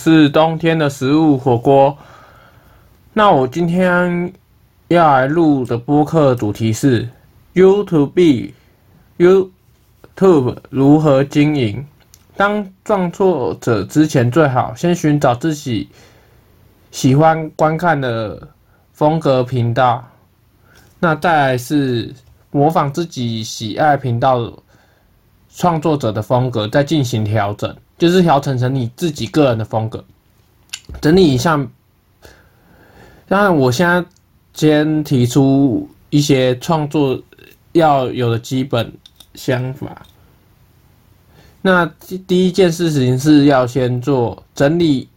是冬天的食物火锅。那我今天要来录的播客主题是 YouTube，YouTube 如何经营？当创作者之前，最好先寻找自己喜欢观看的风格频道。那再来是模仿自己喜爱频道创作者的风格，再进行调整。就是调整成你自己个人的风格。整理一下，当然，我现在先提出一些创作要有的基本想法。那第一件事情是要先做整理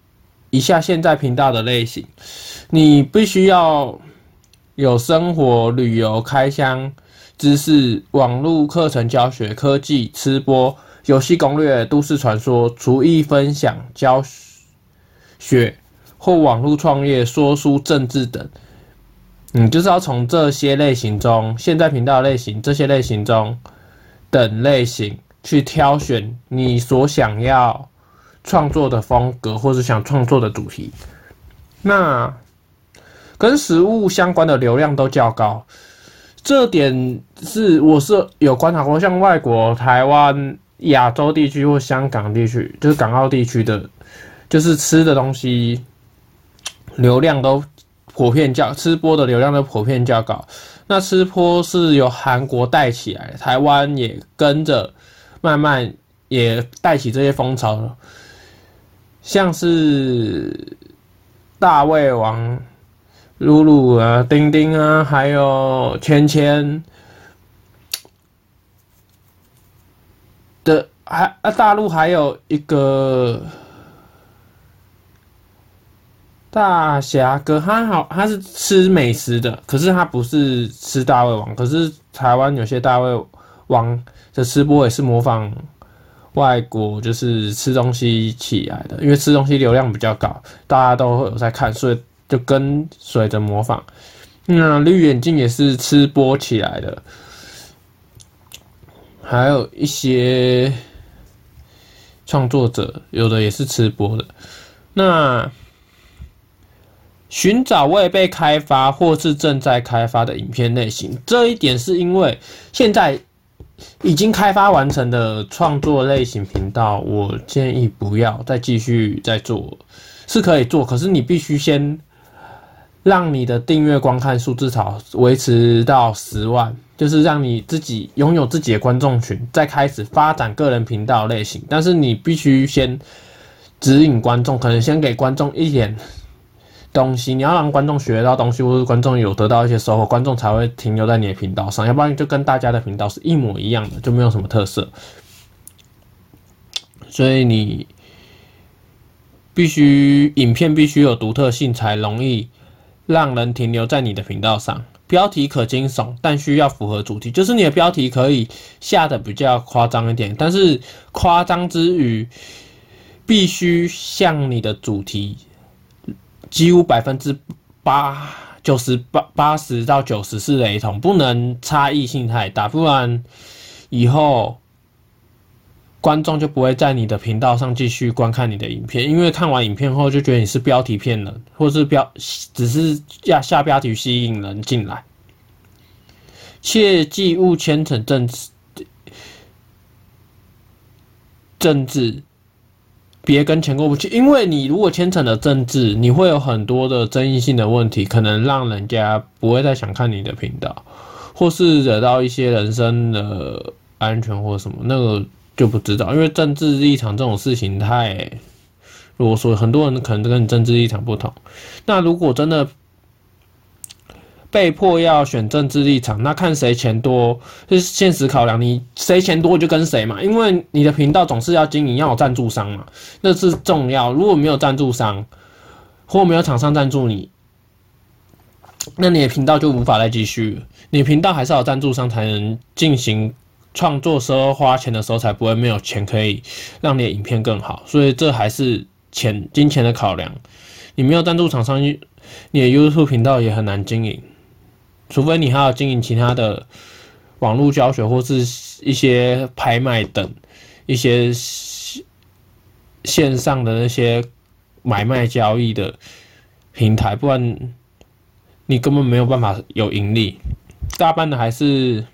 一下现在频道的类型。你必须要有生活、旅游、开箱、知识、网络课程教学、科技、吃播。游戏攻略、都市传说、厨艺分享、教学或网络创业、说书、政治等，你就是要从这些类型中，现在频道类型这些类型中等类型去挑选你所想要创作的风格，或是想创作的主题。那跟食物相关的流量都较高，这点是我是有观察过，像外国、台湾。亚洲地区或香港地区，就是港澳地区的，就是吃的东西流量都普遍较吃播的流量都普遍较高。那吃播是由韩国带起来，台湾也跟着慢慢也带起这些风潮，像是大胃王、露露啊、丁丁啊，还有芊芊。的还啊，大陆还有一个大侠哥，他好，他是吃美食的，可是他不是吃大胃王。可是台湾有些大胃王的吃播也是模仿外国，就是吃东西起来的，因为吃东西流量比较高，大家都会有在看，所以就跟随着模仿。那绿眼镜也是吃播起来的。还有一些创作者，有的也是吃播的。那寻找未被开发或是正在开发的影片类型，这一点是因为现在已经开发完成的创作类型频道，我建议不要再继续再做，是可以做，可是你必须先让你的订阅观看数至少维持到十万。就是让你自己拥有自己的观众群，再开始发展个人频道类型。但是你必须先指引观众，可能先给观众一点东西，你要让观众学到东西，或者观众有得到一些收获，观众才会停留在你的频道上。要不然就跟大家的频道是一模一样的，就没有什么特色。所以你必须影片必须有独特性，才容易让人停留在你的频道上。标题可惊悚，但需要符合主题。就是你的标题可以下的比较夸张一点，但是夸张之余，必须像你的主题几乎百分之八九十八八十到九十是雷同，不能差异性太大，不然以后。观众就不会在你的频道上继续观看你的影片，因为看完影片后就觉得你是标题骗人，或是标只是下下标题吸引人进来。切记勿牵扯政治，政治别跟钱过不去，因为你如果牵扯了政治，你会有很多的争议性的问题，可能让人家不会再想看你的频道，或是惹到一些人身的安全或什么那个。就不知道，因为政治立场这种事情太啰嗦，很多人可能跟你政治立场不同。那如果真的被迫要选政治立场，那看谁钱多，就是现实考量，你谁钱多就跟谁嘛。因为你的频道总是要经营，要有赞助商嘛，那是重要。如果没有赞助商，或没有厂商赞助你，那你的频道就无法再继续。你频道还是要赞助商才能进行。创作时候花钱的时候才不会没有钱可以让你的影片更好，所以这还是钱金钱的考量。你没有赞助厂商，你的 YouTube 频道也很难经营，除非你还要经营其他的网络教学或是一些拍卖等一些线上的那些买卖交易的平台，不然你根本没有办法有盈利。大半的还是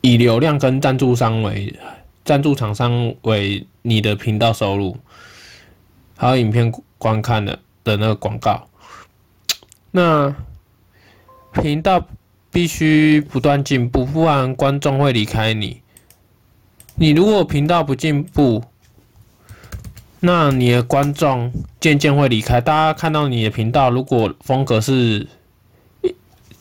以流量跟赞助商为赞助厂商为你的频道收入，还有影片观看的的那个广告。那频道必须不断进步，不然观众会离开你。你如果频道不进步，那你的观众渐渐会离开。大家看到你的频道，如果风格是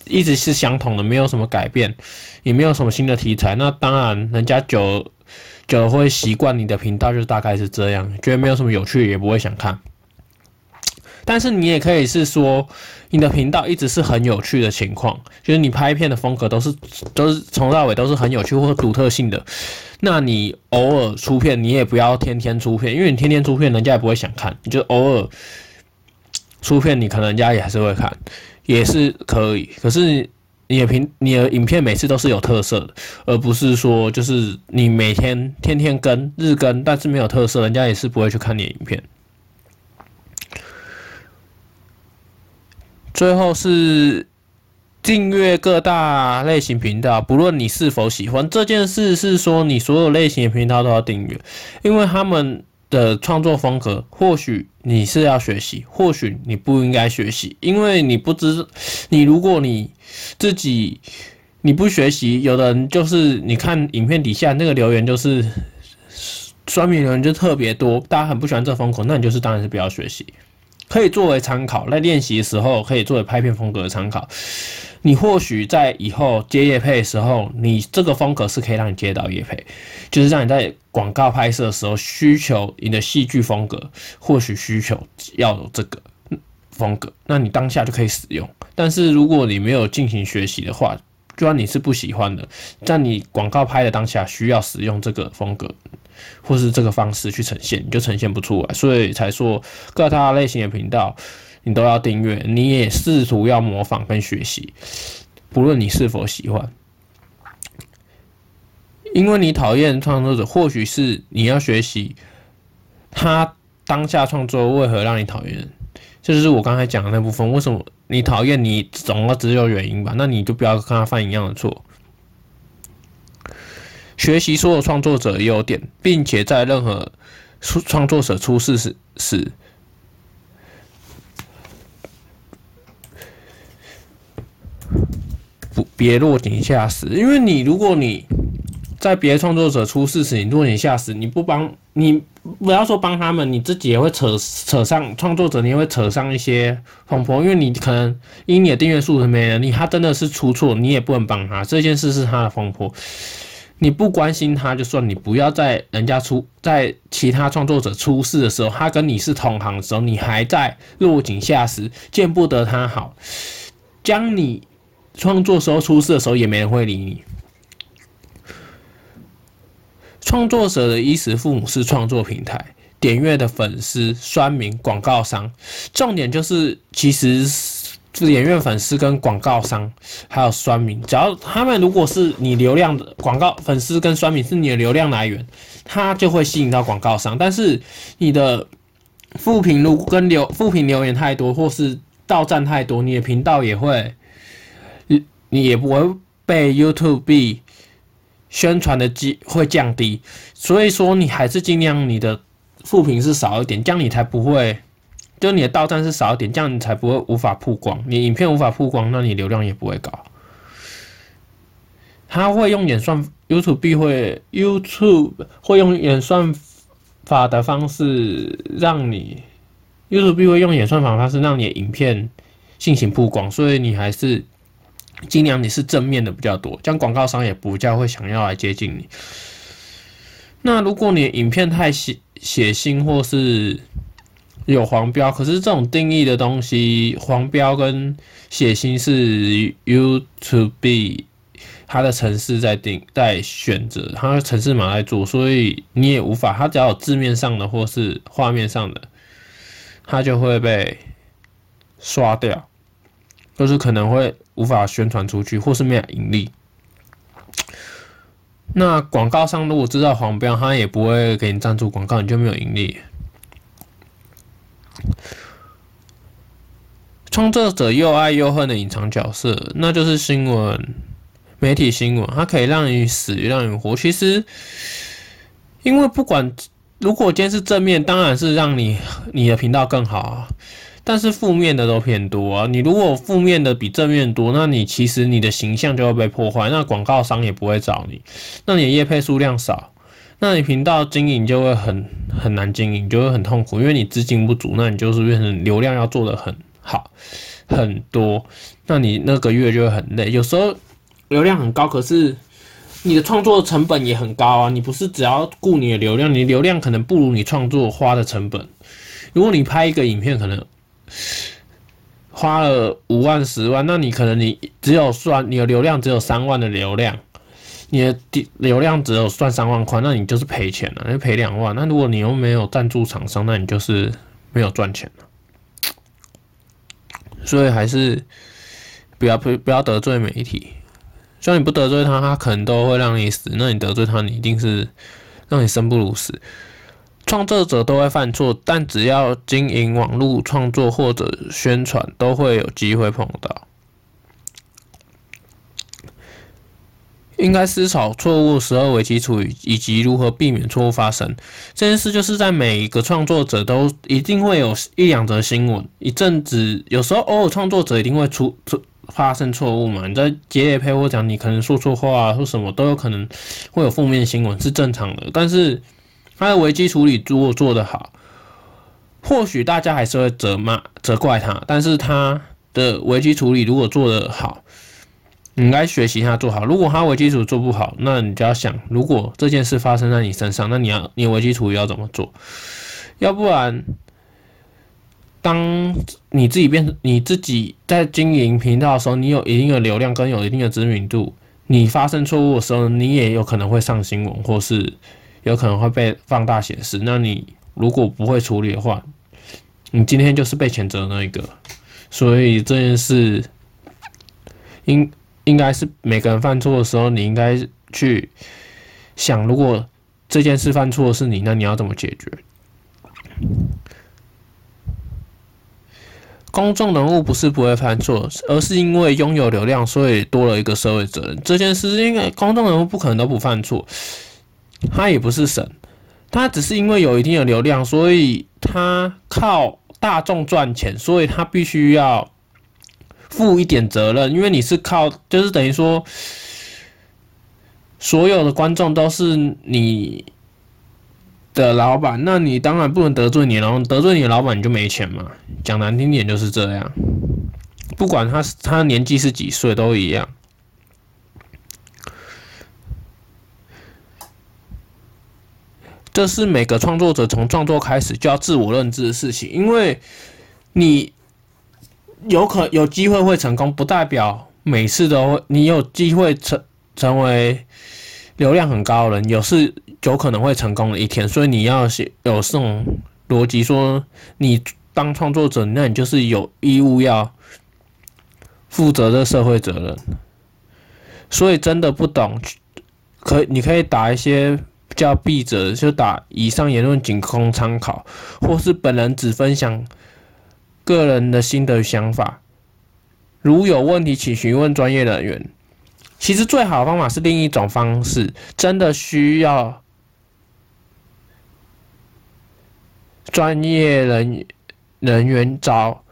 一直是相同的，没有什么改变，也没有什么新的题材，那当然人家久久会习惯你的频道，就大概是这样，觉得没有什么有趣，也不会想看。但是你也可以是说，你的频道一直是很有趣的情况，就是你拍片的风格都是都是从头到尾都是很有趣或独特性的。那你偶尔出片，你也不要天天出片，因为你天天出片，人家也不会想看。你就偶尔出片，你可能人家也还是会看，也是可以。可是你的频你的影片每次都是有特色的，而不是说就是你每天天天更日更，但是没有特色，人家也是不会去看你的影片。最后是订阅各大类型频道，不论你是否喜欢这件事，是说你所有类型的频道都要订阅，因为他们的创作风格，或许你是要学习，或许你不应该学习，因为你不知，你如果你自己你不学习，有的人就是你看影片底下那个留言就是酸民留言就特别多，大家很不喜欢这风格，那你就是当然是不要学习。可以作为参考，在练习的时候可以作为拍片风格的参考。你或许在以后接业配的时候，你这个风格是可以让你接到业配，就是让你在广告拍摄的时候需求你的戏剧风格，或许需求要有这个风格，那你当下就可以使用。但是如果你没有进行学习的话，就算你是不喜欢的，在你广告拍的当下需要使用这个风格。或是这个方式去呈现，你就呈现不出来，所以才说各大类型的频道你都要订阅，你也试图要模仿跟学习，不论你是否喜欢，因为你讨厌创作者，或许是你要学习他当下创作为何让你讨厌，这就是我刚才讲的那部分，为什么你讨厌你总要只有原因吧，那你就不要跟他犯一样的错。学习所有创作者的优点，并且在任何创作者出事时别落井下石。因为你如果你在别的创作者出事时你落井下石，你不帮你不要说帮他们，你自己也会扯扯上创作者，你会扯上一些风波。因为你可能因你的订阅数没了，你他真的是出错，你也不能帮他。这件事是他的风波。你不关心他就算，你不要在人家出在其他创作者出事的时候，他跟你是同行的时候，你还在落井下石，见不得他好。将你创作时候出事的时候，也没人会理你。创作者的衣食父母是创作平台，点阅的粉丝、酸民、广告商，重点就是其实。点阅粉丝跟广告商，还有酸民，只要他们如果是你流量的广告粉丝跟酸民是你的流量来源，他就会吸引到广告商。但是你的负评如跟流负评留言太多，或是到站太多，你的频道也会，你也不会被 YouTube 宣传的机会降低。所以说，你还是尽量你的负评是少一点，这样你才不会。就你的倒站是少一点，这样你才不会无法曝光。你影片无法曝光，那你流量也不会高。他会用演算，YouTube 会 YouTube 会用演算法的方式让你 YouTube 会用演算法的方式让你的影片进行曝光，所以你还是尽量你是正面的比较多，这样广告商也不叫会想要来接近你。那如果你影片太写血腥或是有黄标，可是这种定义的东西，黄标跟血腥是 YouTube 它的城市在定在选择，它的城市码在做，所以你也无法，它只要有字面上的或是画面上的，它就会被刷掉，就是可能会无法宣传出去，或是没有盈利。那广告商如果知道黄标，他也不会给你赞助广告，你就没有盈利。创作者又爱又恨的隐藏角色，那就是新闻媒体新闻，它可以让你死，让你活。其实，因为不管如果今天是正面，当然是让你你的频道更好啊。但是负面的都偏多啊！你如果负面的比正面多，那你其实你的形象就会被破坏，那广告商也不会找你，那你的业配数量少，那你频道经营就会很很难经营，就会很痛苦，因为你资金不足，那你就是变成流量要做得很好很多，那你那个月就会很累。有时候流量很高，可是你的创作成本也很高啊！你不是只要顾你的流量，你流量可能不如你创作花的成本。如果你拍一个影片，可能花了五万、十万，那你可能你只有算你的流量只有三万的流量，你的流量只有算三万块，那你就是赔钱了，那赔两万。那如果你又没有赞助厂商，那你就是没有赚钱了。所以还是不要不不要得罪媒体，虽然你不得罪他，他可能都会让你死。那你得罪他，你一定是让你生不如死。创作者都会犯错，但只要经营网络创作或者宣传，都会有机会碰到。应该思考错误时候危机处理，以及如何避免错误发生。这件事就是在每一个创作者都一定会有一两则新闻，一阵子有时候偶尔创作者一定会出出发生错误嘛。你在接业配或讲你可能说错话啊，或什么都有可能会有负面新闻，是正常的。但是他的危机处理如果做得好，或许大家还是会责骂、责怪他。但是他的危机处理如果做得好，你应该学习他做好。如果他危机处理做不好，那你就要想，如果这件事发生在你身上，那你要你危机处理要怎么做？要不然，当你自己变成你自己在经营频道的时候，你有一定的流量跟有一定的知名度，你发生错误的时候，你也有可能会上新闻，或是。有可能会被放大显示。那你如果不会处理的话，你今天就是被谴责的那一个。所以这件事应应该是每个人犯错的时候，你应该去想，如果这件事犯错是你，那你要怎么解决？公众人物不是不会犯错，而是因为拥有流量，所以多了一个社会责任。这件事，因为公众人物不可能都不犯错。他也不是神，他只是因为有一定的流量，所以他靠大众赚钱，所以他必须要负一点责任。因为你是靠，就是等于说，所有的观众都是你的老板，那你当然不能得罪你，然后得罪你的老板你就没钱嘛。讲难听点就是这样，不管他是他年纪是几岁都一样。这是每个创作者从创作开始就要自我认知的事情，因为你有可有机会会成功，不代表每次都会你有机会成成为流量很高的人，有是有可能会成功的一天，所以你要有这种逻辑，说你当创作者，那你就是有义务要负责这社会责任。所以真的不懂，可你可以打一些。叫笔者就打以上言论仅供参考，或是本人只分享个人的心得想法。如有问题，请询问专业人员。其实最好的方法是另一种方式，真的需要专业人人员找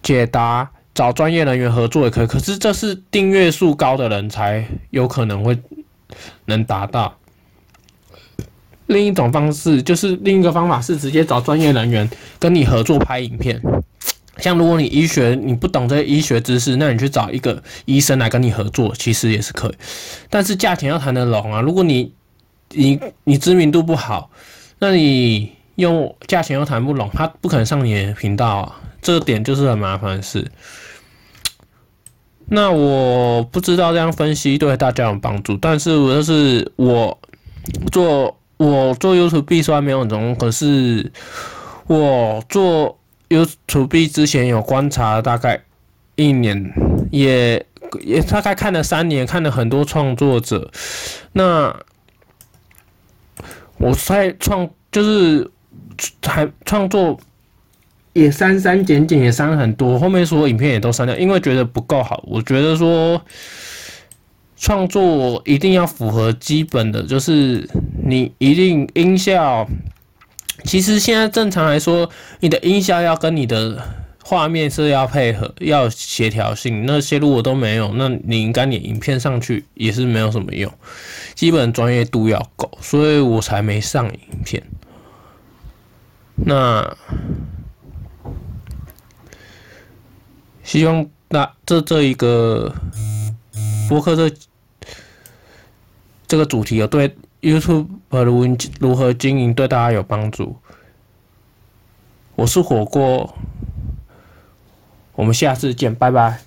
解答，找专业人员合作也可以。可是这是订阅数高的人才有可能会。能达到。另一种方式就是另一个方法是直接找专业人员跟你合作拍影片。像如果你医学你不懂这些医学知识，那你去找一个医生来跟你合作，其实也是可以。但是价钱要谈得拢啊！如果你你你知名度不好，那你用价钱又谈不拢，他不可能上你的频道啊。这点就是很麻烦的事。那我不知道这样分析对大家有帮助，但是我就是我做我做 YouTube 虽然没有成功，可是我做 YouTube 之前有观察大概一年，也也大概看了三年，看了很多创作者。那我在创就是还创作也删删减减也删很多，后面所有影片也都删掉，因为觉得不够好。我觉得说创作一定要符合基本的，就是你一定音效。其实现在正常来说，你的音效要跟你的画面是要配合，要协调性。那些如果都没有，那你应该你影片上去也是没有什么用。基本专业度要够，所以我才没上影片。那希望那这这一个博客这这个主题有对 YouTube 如如何经营对大家有帮助。我是火锅，我们下次见，拜拜。